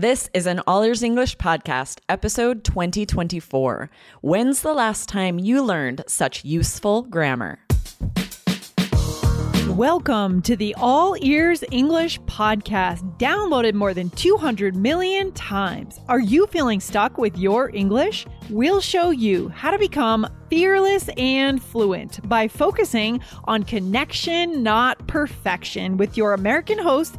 This is an All Ears English podcast, episode 2024. When's the last time you learned such useful grammar? Welcome to the All Ears English podcast, downloaded more than 200 million times. Are you feeling stuck with your English? We'll show you how to become fearless and fluent by focusing on connection, not perfection, with your American host,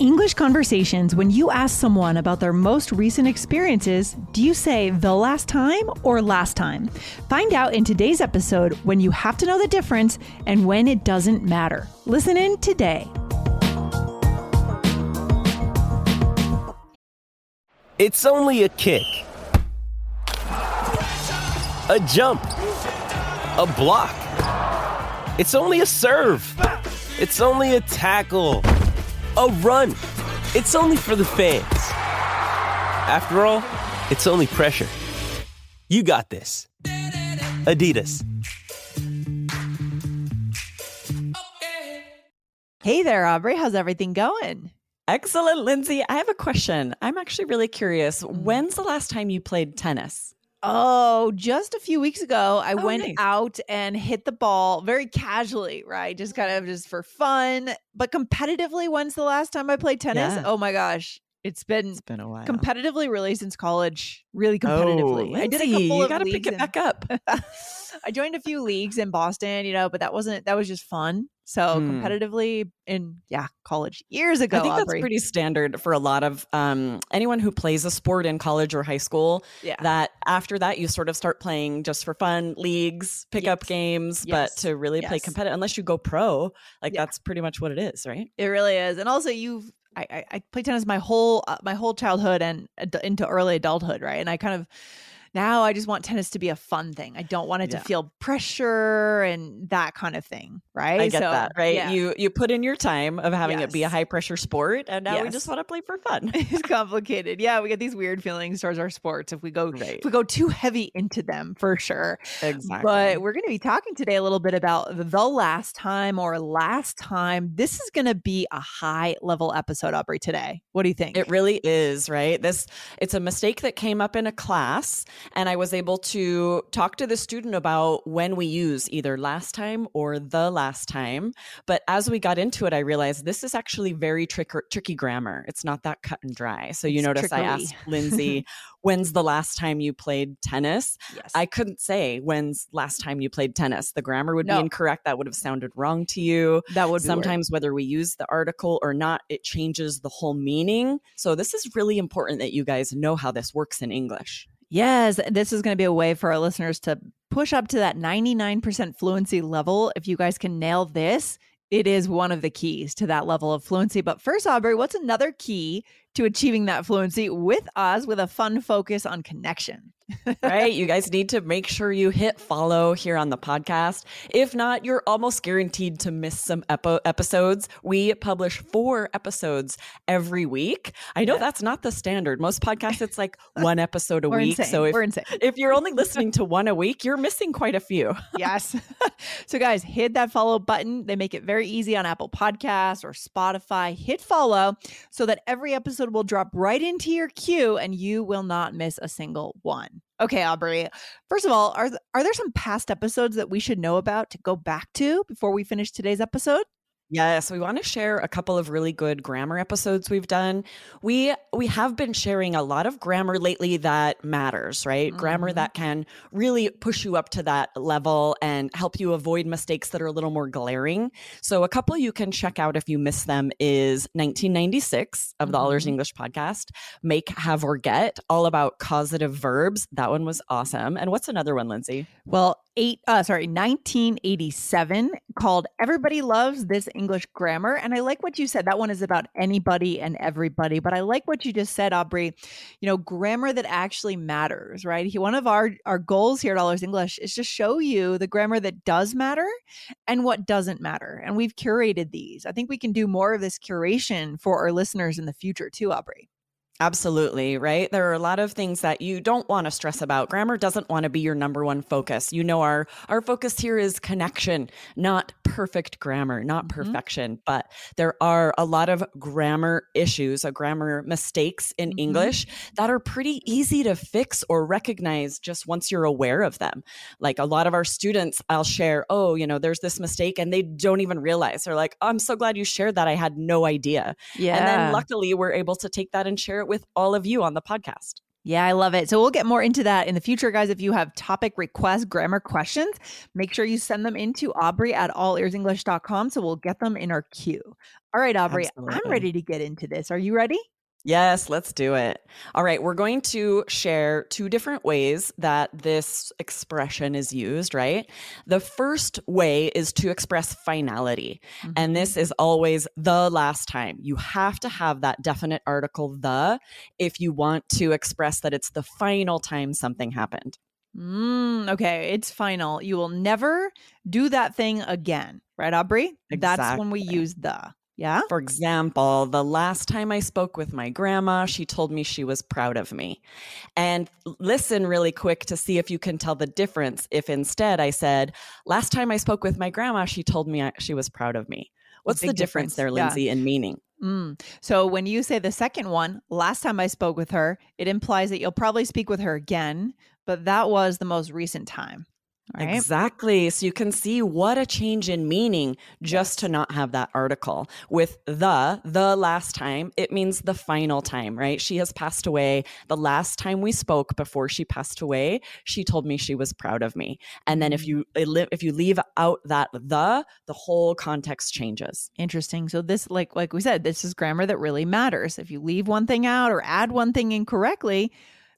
English conversations, when you ask someone about their most recent experiences, do you say the last time or last time? Find out in today's episode when you have to know the difference and when it doesn't matter. Listen in today. It's only a kick, a jump, a block. It's only a serve. It's only a tackle, a run. It's only for the fans. After all, it's only pressure. You got this. Adidas. Hey there, Aubrey. How's everything going? Excellent, Lindsay. I have a question. I'm actually really curious. Mm-hmm. When's the last time you played tennis? Oh, just a few weeks ago, I Oh, went nice. out and hit the ball very casually, right? Just kind of just for fun, but competitively. When's the last time I played tennis? Yeah. Oh my gosh, it's been It's been a while. competitively really since college. Really oh, competitively. I did a couple you got to pick it back up. I joined a few leagues in Boston, you know, but that wasn't that was just fun. So Hmm. competitively in yeah, college years ago. I think that's pretty standard for a lot of um, anyone who plays a sport in college or high school. yeah. That after that, you sort of start playing just for fun, leagues, pick up Yes. games, Yes. but to really play Yes. competitive, unless you go pro, like Yeah. that's pretty much what it is, right? It really is, and also you've I, I, played tennis my whole uh, my whole childhood and ad- into early adulthood, right? And I kind of now I just want tennis to be a fun thing. I don't want it Yeah. to feel pressure and that kind of thing, right? I get So, that, right? yeah. You you put in your time of having it be a high pressure sport, and now we just want to play for fun. it's complicated. Yeah, we get these weird feelings towards our sports if we go Right. if we go too heavy into them for sure. exactly. But we're going to be talking today a little bit about the last time or last time. This is going to be a high level episode, Aubrey. Today, what do you think? It really is, right? This it's a mistake that came up in a class and I was able to talk to the student about when we use either last time or the last time. But as we got into it, I realized this is actually very trick- tricky grammar. It's not that cut and dry. So you It's notice I asked Lindsay, when's the last time you played tennis? yes. I couldn't say when's last time you played tennis. The grammar would No. be incorrect. That would have sounded wrong to you that would sometimes whether we use the article or not it changes the whole meaning so this is really important that you guys know how this works in english Yes, this is going to be a way for our listeners to push up to that 99% fluency level. If you guys can nail this, it is one of the keys to that level of fluency. But first, Aubrey, what's another key to achieving that fluency with us with a fun focus on connection? Right you guys need to make sure you hit follow here on the podcast if not you're almost guaranteed to miss some epo- episodes we publish four episodes every week i know Yeah. that's not the standard most podcasts it's like one episode a We're week insane. so if, if you're only listening to one a week you're missing quite a few yes. so, guys, hit that follow button. They make it very easy on Apple Podcasts or Spotify. Hit follow so that every episode will drop right into your queue and you will not miss a single one. Okay, Aubrey. First of all, are are there some past episodes that we should know about to go back to before we finish today's episode? Yes, we want to share a couple of really good grammar episodes we've done. We we have been sharing a lot of grammar lately that matters, right? Grammar Mhm. that can really push you up to that level and help you avoid mistakes that are a little more glaring. So a couple you can check out if you miss them is 1996 of the All Ears Mhm. English podcast, Make, Have, or Get, all about causative verbs. That one was awesome. And what's another one, Lindsay? Well, eight uh sorry 1987 called everybody loves this english grammar and i like what you said. That one is about anybody and everybody but i like what you just said aubrey. You know grammar that actually matters right? One of our our goals here at all english is to show you the grammar that does matter and what doesn't matter and we've curated these. I think we can do more of this curation for our listeners in the future too aubrey Absolutely, right? There are a lot of things that you don't want to stress about. Grammar doesn't want to be your number one focus. You know our our focus here is connection, not perfect grammar, not mm-hmm. perfection, but there are a lot of grammar issues, a grammar mistakes in mm-hmm. English that are pretty easy to fix or recognize just once you're aware of them. Like a lot of our students, I'll share, "Oh, you know, there's this mistake," and they don't even realize. They're like, oh, "I'm so glad you shared that. I had no idea." Yeah. And then luckily we're able to take that and share it with all of you on the podcast. Yeah, I love it. So we'll get more into that in the future, guys. If you have topic requests, grammar questions, make sure you send them into Aubrey at allearsenglish.com so we'll get them in our queue. All right, Aubrey, Absolutely. I'm ready to get into this. Are you ready? Yes, let's do it. All right, we're going to share two different ways that this expression is used, right? The first way is to express finality. Mm-hmm. And this is always the last time. You have to have that definite article the if you want to express that it's the final time something happened. Mm, okay, it's final. You will never do that thing again, right, Aubrey? Exactly. That's when we use the. Yeah. For example, the last time I spoke with my grandma, she told me she was proud of me. And listen really quick to see if you can tell the difference. If instead I said, last time I spoke with my grandma, she told me she was proud of me. What's the difference, difference there, Lindsay, yeah. in meaning? Mm. So when you say the second one, last time I spoke with her, it implies that you'll probably speak with her again, but that was the most recent time. Right? Exactly. So you can see what a change in meaning just to not have that article. With the, the last time, it means the final time, right? She has passed away. The last time we spoke before she passed away, she told me she was proud of me. And then if mm. you if you leave out that the, the whole context changes. Interesting. So this like like we said, this is grammar that really matters. If you leave one thing out or add one thing incorrectly,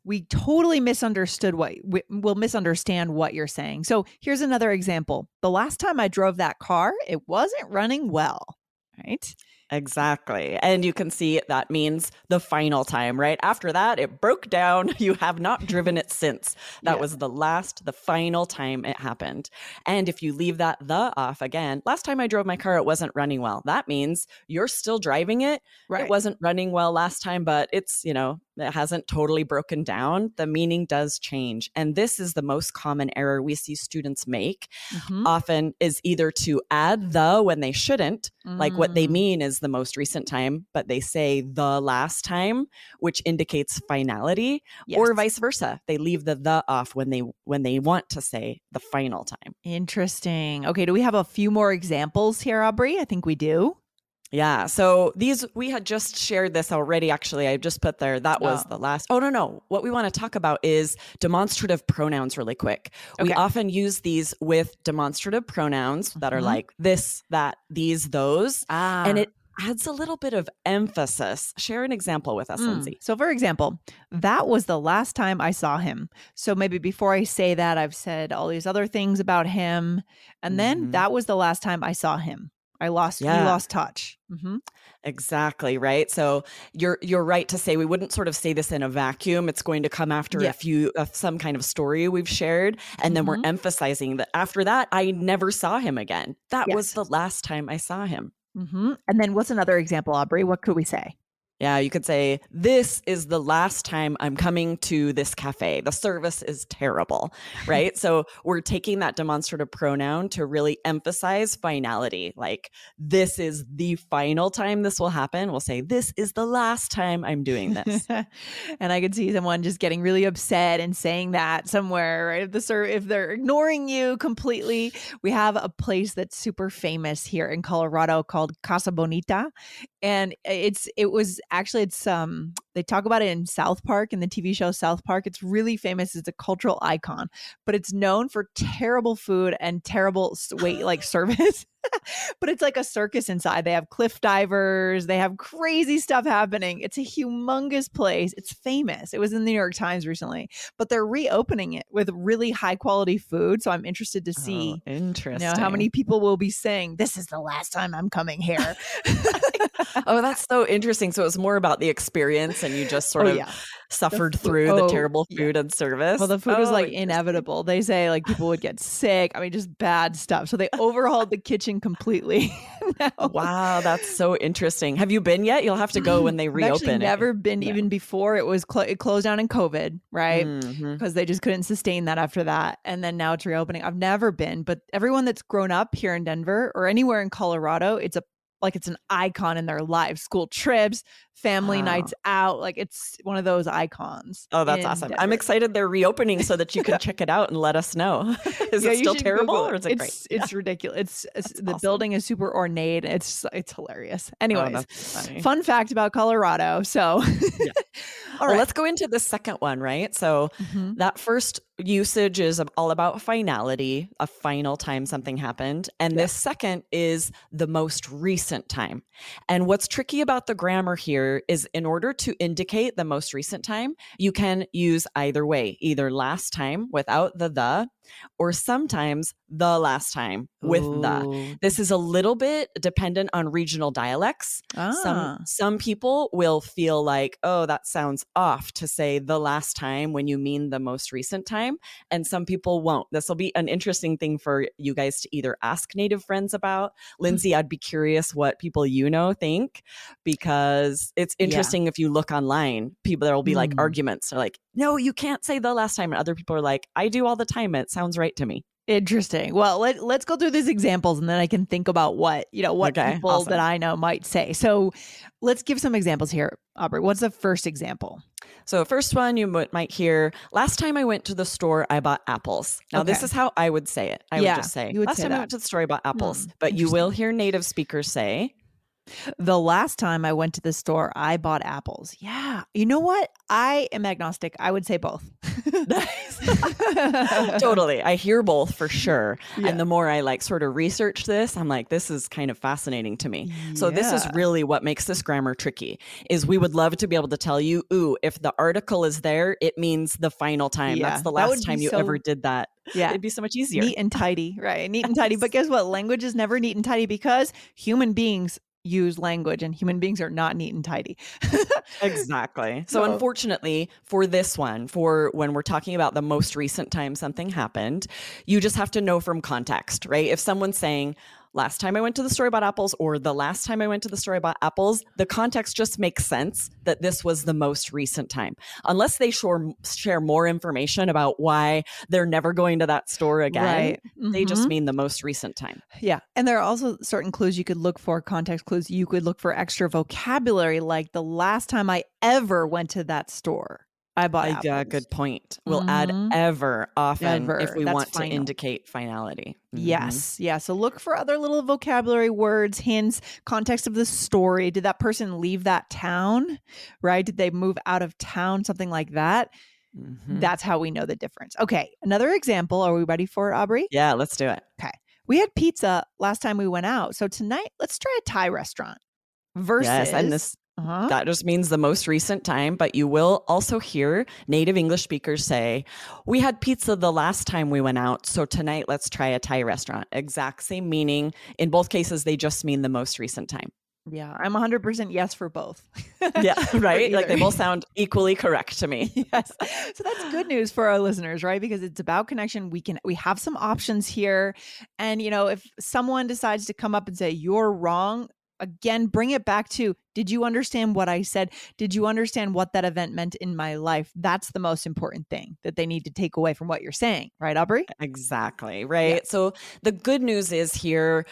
we totally misunderstood what we, will misunderstand what you're saying. So here's another example. The last time I drove that car, it wasn't running well, right? Exactly. And you can see that means the final time, right? After that, it broke down. You have not driven it since. That yeah. was the last, the final time it happened. And if you leave that the off again, last time I drove my car, it wasn't running well. That means you're still driving it. Right. It wasn't running well last time, but it's, you know, it hasn't totally broken down. The meaning does change. And this is the most common error we see students make mm-hmm. often is either to add the when they shouldn't, mm. like what they mm. mean is the most recent time, but they say the last time, which indicates finality, yes. or vice versa. They leave the the off when they when they want to say the final time. Interesting. Okay, do we have a few more examples here, Aubrey? I think we do. Yeah. So these, we had just shared this already. Actually, I just put there, that was oh. the last. Oh, no, no. What we want to talk about is demonstrative pronouns really quick. Okay. We often use these with demonstrative pronouns that mm-hmm. are like this, that, these, those. Ah. And it adds a little bit of emphasis. Share an example with us, mm. Lindsay. So, for example, that was the last time I saw him. So, maybe before I say that, I've said all these other things about him. And mm-hmm. then that was the last time I saw him. I lost yeah. we lost touch. Mm-hmm. Exactly right. So you're you're right to say we wouldn't sort of say this in a vacuum. It's going to come after yeah. a few uh, some kind of story we've shared, and mm-hmm. then we're mm-hmm. emphasizing that after that I never saw him again. That yes. was the last time I saw him. Mm-hmm. And then what's another example, Aubrey? What could we say? Yeah, you could say, This is the last time I'm coming to this cafe. The service is terrible, right? so we're taking that demonstrative pronoun to really emphasize finality. Like, this is the final time this will happen. We'll say, This is the last time I'm doing this. and I could see someone just getting really upset and saying that somewhere, right? If the ser- if they're ignoring you completely, we have a place that's super famous here in Colorado called Casa Bonita. And uh, it's it was actually it's um they talk about it in South Park in the TV show South Park. It's really famous. It's a cultural icon, but it's known for terrible food and terrible wait like service. but it's like a circus inside. They have cliff divers, they have crazy stuff happening. It's a humongous place. It's famous. It was in the New York Times recently, but they're reopening it with really high quality food. So I'm interested to oh, see Oh, interesting. you know, how many people will be saying, This is the last time I'm coming here. oh, that's so interesting. So it was more about the experience, and you just oh, sort oh, of yeah. suffered fu- through the oh, terrible yeah. food and service. Well, the food was Oh, like inevitable. They say like people would get sick. I mean, just bad stuff. So they overhauled the kitchen completely. Wow, that's so interesting. Have you been yet? You'll have to go when they reopen. I've actually it. never been Yeah. even before it was clo- it closed down in COVID, right? Mm-hmm. Because they just couldn't sustain that after that, and then now it's reopening. I've never been, but everyone that's grown up here in Denver or anywhere in Colorado, it's a like it's an icon in their lives. School trips, family Wow. nights out, like it's one of those icons. Oh, that's awesome. I'm excited they're reopening so that you can check it out and let us know. Is Yeah, it still terrible Google or is it it's, great? It's ridiculous. It's, it's the awesome. building is super ornate. It's it's hilarious. Oh, Anyways, funny. fun fact about Colorado. So, all right, Well, let's go into the second one, right? So Mhm. that first usage is all about finality, a final time something happened. And this second is the most recent time. And what's tricky about the grammar here is in order to indicate the most recent time, you can use either way, either last time without the the, or sometimes the last time with the. This is a little bit dependent on regional dialects. Ah. Some some people will feel like, oh, that sounds off to say the last time when you mean the most recent time, and some people won't. This will be an interesting thing for you guys to either ask native friends about. Lindsay, I'd be curious what people you know think because it's Yeah. interesting if you look online, people there will be like Mm. arguments. They're like, no, you can't say the last time, and other people are like, I do all the time. It sounds right to me. Interesting. Well, let, let's go through these examples and then I can think about what, you know, what Okay, people awesome. that I know might say. So let's give some examples here. Aubrey, what's the first example? So, first one you might hear last time I went to the store, I bought apples. Now, this is how I would say it. I Yeah, would just say, you would last say time that. I went to the store, I bought apples. Hmm, but you will hear native speakers say, The last time I went to the store, I bought apples. Yeah. You know what? I am agnostic. I would say both. totally. I hear both for sure. Yeah. And the more I like sort of research this, I'm like, this is kind of fascinating to me. So this is really what makes this grammar tricky is we would love to be able to tell you, ooh, if the article is there, it means the final time. Yeah, That's the that last time you so- ever did that. Yeah. It'd be so much easier. Neat and tidy, right? Neat and tidy. But guess what? Language is never neat and tidy because human beings use language and human beings are not neat and tidy. Exactly. So, So- unfortunately, for this one, for when we're talking about the most recent time something happened, you just have to know from context, right? If someone's saying, last time I went to the store I bought apples, or the last time I went to the store I bought apples, the context just makes sense that this was the most recent time. Unless they share, share more information about why they're never going to that store again, Right. they just Mhm. mean the most recent time. Yeah. And there are also certain clues you could look for, context clues. You could look for extra vocabulary, like the last time I ever went to that store, I bought Uh, apples. yeah, good point. We'll add Mhm. ever often if we That's want final. to indicate finality. Mhm. Yes. Yeah. So look for other little vocabulary words, hints, context of the story. Did that person leave that town? Right? Did they move out of town? Something like that. Mhm. That's how we know the difference. Okay. Another example. Are we ready for it, Aubrey? Yeah, let's do it. Okay. We had pizza last time we went out. So tonight, let's try a Thai restaurant. Versus. Yes, and this uh that just means the most recent time, but you will also hear native English speakers say, "We had pizza the last time we went out, so tonight let's try a Thai restaurant." Exact same meaning. In both cases, they just mean the most recent time. Yeah. I'm 100% yes for both. Yeah, right? Like they both sound equally correct to me. yes. So that's good news for our listeners, right? Because it's about connection. We can we have some options here. And you know, if someone decides to come up and say you're wrong, again, bring it back to did you understand what I said? Did you understand what that event meant in my life? That's the most important thing that they need to take away from what you're saying, right, Aubrey? Exactly. Right. So the good news is here.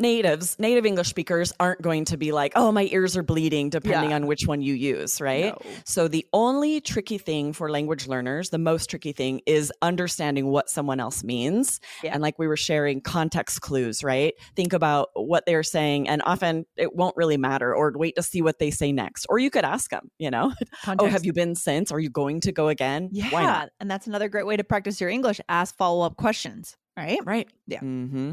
Natives native english speakers aren't going to be like oh my ears are bleeding depending Yeah. on which one you use right No. so the only tricky thing for language learners the most tricky thing is understanding what someone else means Yeah. and like we were sharing context clues right think about what they're saying and often it won't really matter or wait to see what they say next or you could ask them you know oh have you been since are you going to go again Yeah. why not And that's another great way to practice your English. Ask follow-up questions, right? right Yeah. hmm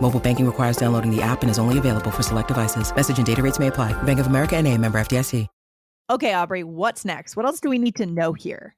Mobile banking requires downloading the app and is only available for select devices. Message and data rates may apply. Bank of America and a member FDIC. Okay, Aubrey, what's next? What else do we need to know here?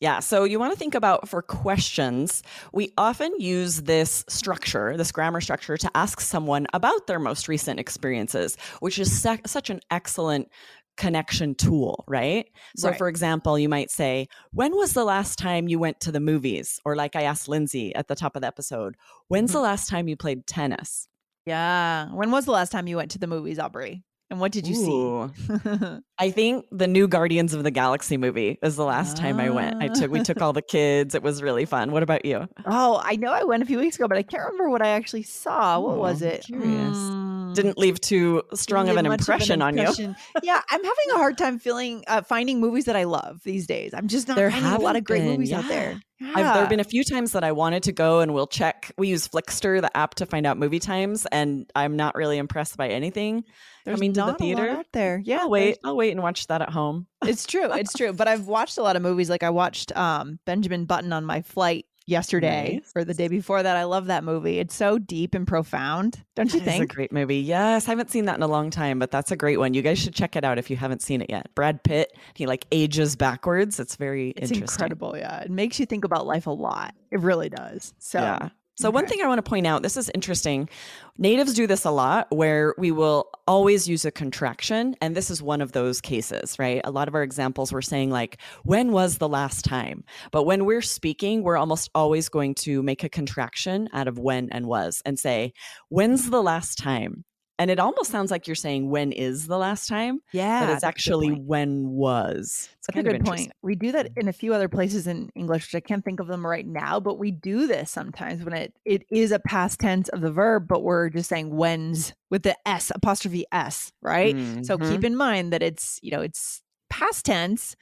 Yeah, so you want to think about for questions, we often use this structure, this grammar structure, to ask someone about their most recent experiences, which is sec- such an excellent connection tool, right? So, Right. for example, you might say, When was the last time you went to the movies? Or, like I asked Lindsay at the top of the episode, When's Mm-hmm. the last time you played tennis? Yeah. When was the last time you went to the movies, Aubrey? And what did you Ooh. see? I think the new Guardians of the Galaxy movie is the last time I went. I took we took all the kids. It was really fun. What about you? oh, I know I went a few weeks ago, but I can't remember what I actually saw. What Oh, was it? curious. Mm, Didn't leave too strong of didn't an impression on you. yeah, I'm having a hard time feeling uh, finding movies that I love these days. I'm just not There finding a lot of great been, movies out yeah. there. I've, there have been a few times that I wanted to go and we'll check. We use Flixster, the app, to find out movie times, and I'm not really impressed by anything There's coming to the theater. out there. Yeah, I'll wait. I'll wait and watch that at home. It's true. It's true. But I've watched a lot of movies. Like I watched um, Benjamin Button on my flight yesterday Nice. or the day before that. I love that movie. It's so deep and profound. Don't you think? It's a great movie. Yes, I haven't seen that in a long time, but that's a great one. You guys should check it out if you haven't seen it yet. Brad Pitt, he like ages backwards. It's very It's incredible. Yeah. It makes you think about life a lot. It really does. So, yeah. So one thing I want to point out, this is interesting. Natives do this a lot where we will always use a contraction and this is one of those cases, right? A lot of our examples we're saying like when was the last time? But when we're speaking, we're almost always going to make a contraction out of when and was and say when's the last time? And it almost sounds like you're saying when is the last time? yeah. but it's actually when was. It's That's a good point. We do that in a few other places in English, which I can't think of them right now, but we do this sometimes when it, it is a past tense of the verb, but we're just saying when's with the S apostrophe S, right? So Mhm. keep in mind that it's, you know, it's past tense.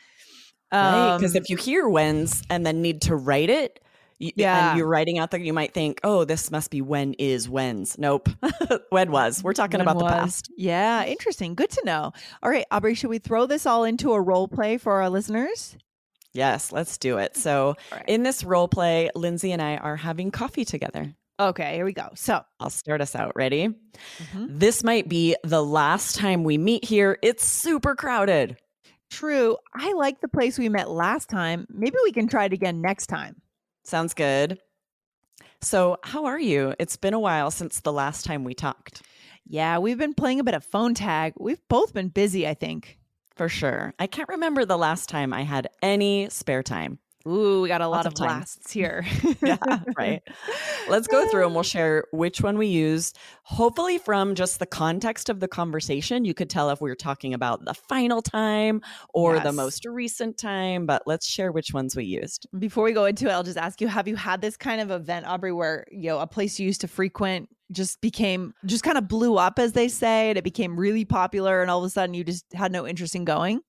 Right, because Um, if you hear when's and then need to write it, Yeah. and you're writing out there, you might think, "Oh, this must be when is when's." Nope, when was. We're talking when about the past. Yeah, interesting. Good to know. All right, Aubrey, should we throw this all into a role play for our listeners? Yes, let's do it. So, right. in this role play, Lindsay and I are having coffee together. Okay, here we go. So, I'll start us out. Ready? mhm. This might be the last time we meet here. It's super crowded. true. I like the place we met last time. Maybe we can try it again next time. Sounds good. So, how are you? It's been a while since the last time we talked. Yeah, we've been playing a bit of phone tag. We've both been busy, I think. For sure. I can't remember the last time I had any spare time. Ooh, we got a Lots lot of of time. lasts here. Yeah, right. Let's go through and we'll share which one we used. Hopefully, from just the context of the conversation, you could tell if we were talking about the final time or the most recent time, but let's share which ones we used. Before we go into it, I'll just ask you: Have you had this kind of event, Aubrey, where you know a place you used to frequent just became just kind of blew up, as they say, and it became really popular, and all of a sudden you just had no interest in going?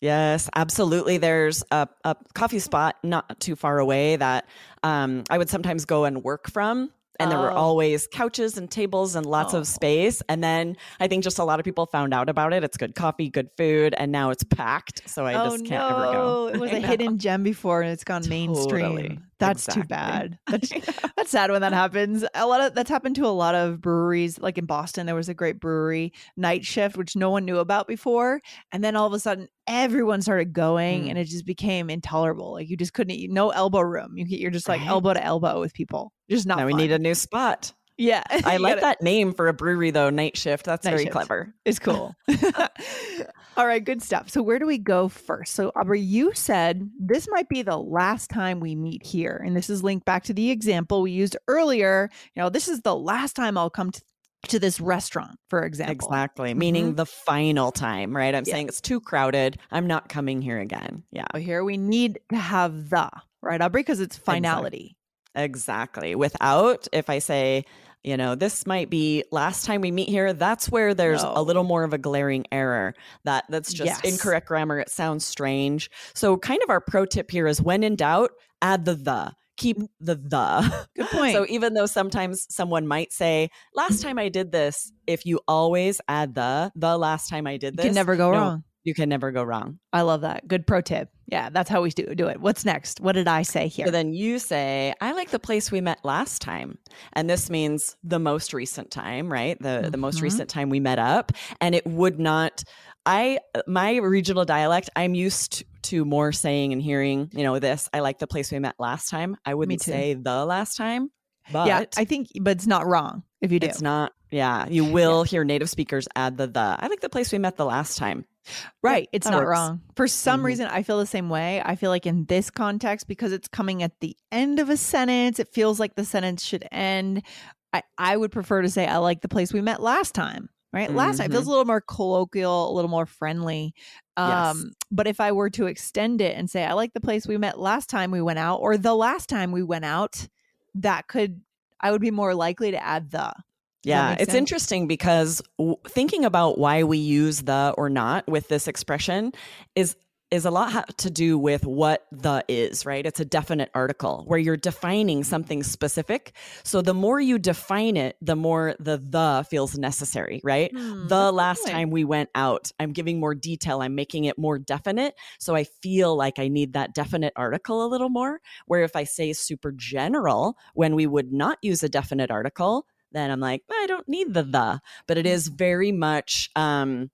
Yes, absolutely. There's a, a coffee spot not too far away that um, I would sometimes go and work from. And there were Oh. always couches and tables and lots Oh. of space. And then I think just a lot of people found out about it. It's good coffee, good food, and now it's packed. So I oh just can't no, ever go. it was I a know. hidden gem before, and it's gone mainstream. Totally. That's too bad. That's that's sad when that happens. A lot of that's happened to a lot of breweries. Like in Boston, there was a great brewery night shift, which no one knew about before, and then all of a sudden, everyone started going, Mm. and it just became intolerable. Like you just couldn't. eat- No elbow room. You you're just like Right. elbow to elbow with people. Just not. now we need a new spot. Yeah, I like gotta- that name for a brewery though, night shift. That's Night very shift. clever. It's cool. All right, good stuff. So, where do we go first? So, Aubrey, you said this might be the last time we meet here. And this is linked back to the example we used earlier. You know, this is the last time I'll come to, to this restaurant, for example. Exactly. Mm-hmm. Meaning the final time, right? I'm Yeah. saying it's too crowded. I'm not coming here again. Yeah. So, here we need to have the, right, Aubrey? Because it's finality. Exactly. Without, if I say, you know, this might be last time we meet here. That's where there's No. a little more of a glaring error. That that's just Yes. incorrect grammar. It sounds strange. So kind of our pro tip here is when in doubt, add the the. Keep the the. Good point. So even though sometimes someone might say, last time I did this, if you always add the, the last time I did you this, can never go no, wrong. You can never go wrong. I love that. Good pro tip. Yeah, that's how we do, do it. What's next? What did I say here? So then you say, I like the place we met last time. And this means the most recent time, right? The the most Mhm. recent time we met up. And it would not I my regional dialect, I'm used to more saying and hearing, you know, this, I like the place we met last time. I wouldn't say the last time. But yeah, I think, but it's not wrong if you do. it's not yeah. You will hear native speakers add the the. I like the place we met the last time. Right. It's that not works. wrong. For some Mhm. reason, I feel the same way. I feel like in this context, because it's coming at the end of a sentence, it feels like the sentence should end. I, I would prefer to say, I like the place we met last time. Right. Last time it feels a little more colloquial, a little more friendly. Yes. Um, but if I were to extend it and say, I like the place we met last time we went out, or the last time we went out, that could, I would be more likely to add the. Yeah, it's sense? interesting because w- thinking about why we use the or not with this expression is is a lot to do with what the is, right? It's a definite article where you're defining something specific. So the more you define it, the more the the feels necessary, right? Hmm, the good last time we went out, I'm giving more detail, I'm making it more definite. So I feel like I need that definite article a little more. Where if I say super general when we would not use a definite article, then I'm like, I don't need the the. But it is very much um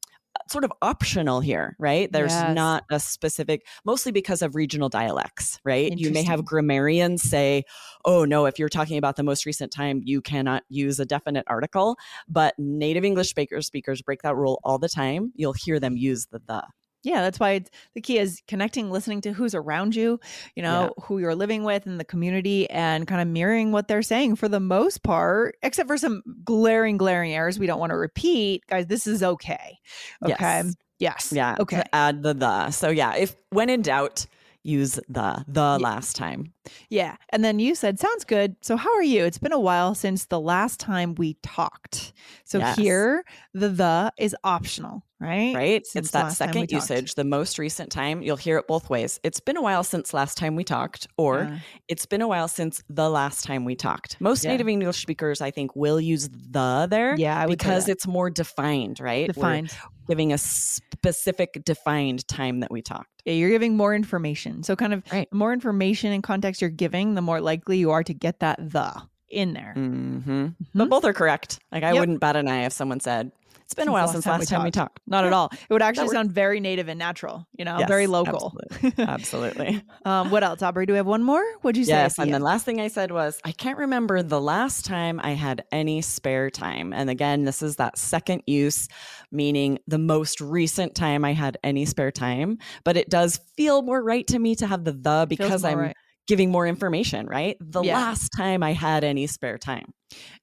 sort of optional here, right? There's Yes. not a specific, mostly because of regional dialects, right? You may have grammarians say, oh no, if you're talking about the most recent time, you cannot use a definite article. But native English speakers speakers break that rule all the time. You'll hear them use the the. Yeah, that's why it's, the key is connecting, listening to who's around you, you know, who you're living with in the community, and kind of mirroring what they're saying for the most part, except for some glaring, glaring errors we don't want to repeat. Guys, this is okay. Okay. Yes. Yes. Yeah. Okay. Add the the. So yeah, if when in doubt, use the the last time. Yeah. And then you said, sounds good. So, how are you? It's been a while since the last time we talked. So, Yes. here, the the is optional, right? Right? Since it's that second talked. usage, the most recent time. You'll hear it both ways. It's been a while since last time we talked, or Yeah. it's been a while since the last time we talked. Most Yeah. native English speakers, I think, will use the there Yeah, I would say because it's more defined, right? We're defined. giving a specific defined time that we talked. Yeah, you're giving more information. So, kind of Right. more information and context you're giving, the more likely you are to get that the in there. hmm But both are correct. Like I Yep. wouldn't bat an eye if someone said, it's been Since a while last since time last time we talked." Not at all. It would actually sound very native and natural, you know, Yes, very local. Absolutely. absolutely. um, what else, Aubrey? Do we have one more? What'd you say? Yes. the And then last thing I said was, I can't remember the last time I had any spare time. And again, this is that second use, meaning the most recent time I had any spare time. But it does feel more right to me to have the the because I'm right. giving more information, right? The Yeah. last time I had any spare time.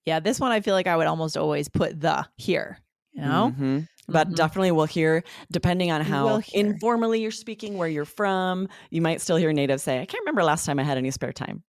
yeah, this one I feel like I would almost always put the here, you know? Mhm. But Mhm. definitely we'll hear, depending on how informally you're speaking, where you're from, you might still hear natives say, I can't remember last time I had any spare time.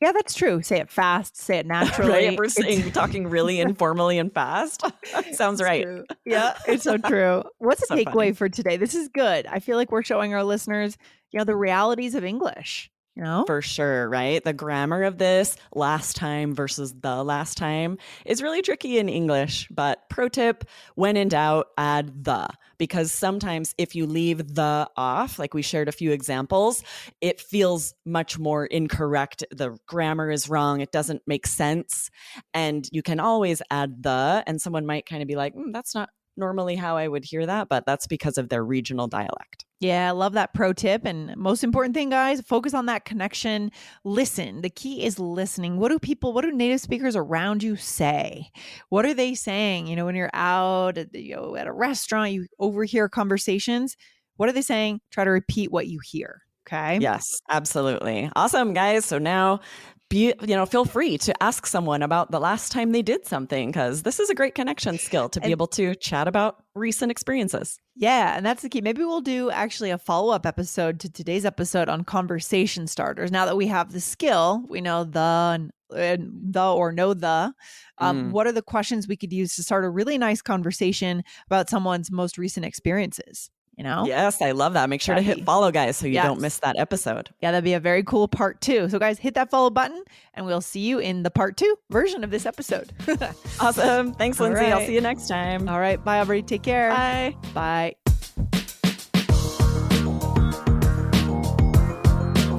Yeah, that's true. Say it fast, say it naturally. right? We're saying talking really informally and fast. Sounds It's right. true. Yeah, it's so true. What's the So takeaway funny. for today? This is good. I feel like we're showing our listeners, you know, the realities of English. Know, For sure, right? The grammar of this last time versus the last time is really tricky in English. But pro tip when in doubt, add the. Because sometimes if you leave the off, like we shared a few examples, it feels much more incorrect. The grammar is wrong. It doesn't make sense. And you can always add the, and someone might kind of be like, "Mm, that's not normally how I would hear that, but that's because of their regional dialect. Yeah, I love that pro tip. And most important thing, guys, focus on that connection. Listen. The key is listening. What do people, what do native speakers around you say? What are they saying? You know, when you're out at, the, you know, at a restaurant, you overhear conversations. What are they saying? Try to repeat what you hear. Okay. Yes, absolutely. Awesome, guys. So now be you know feel free to ask someone about the last time they did something because this is a great connection skill to be And- able to chat about recent experiences Yeah, and that's the key. Maybe we'll do actually a follow up episode to today's episode on conversation starters. Now that we have the skill, we know the and and the or no the. Um, Mm. What are the questions we could use to start a really nice conversation about someone's most recent experiences? You know? Yes, I love that. Make sure to That'd hit be- follow, guys, so you Yes. don't miss that episode. Yeah, that'd be a very cool part two. So, guys, hit that follow button and we'll see you in the part two version of this episode. Awesome. Thanks, Lindsay. I'll see you next time. All right. Bye, Aubrey. Take care. Bye. Bye.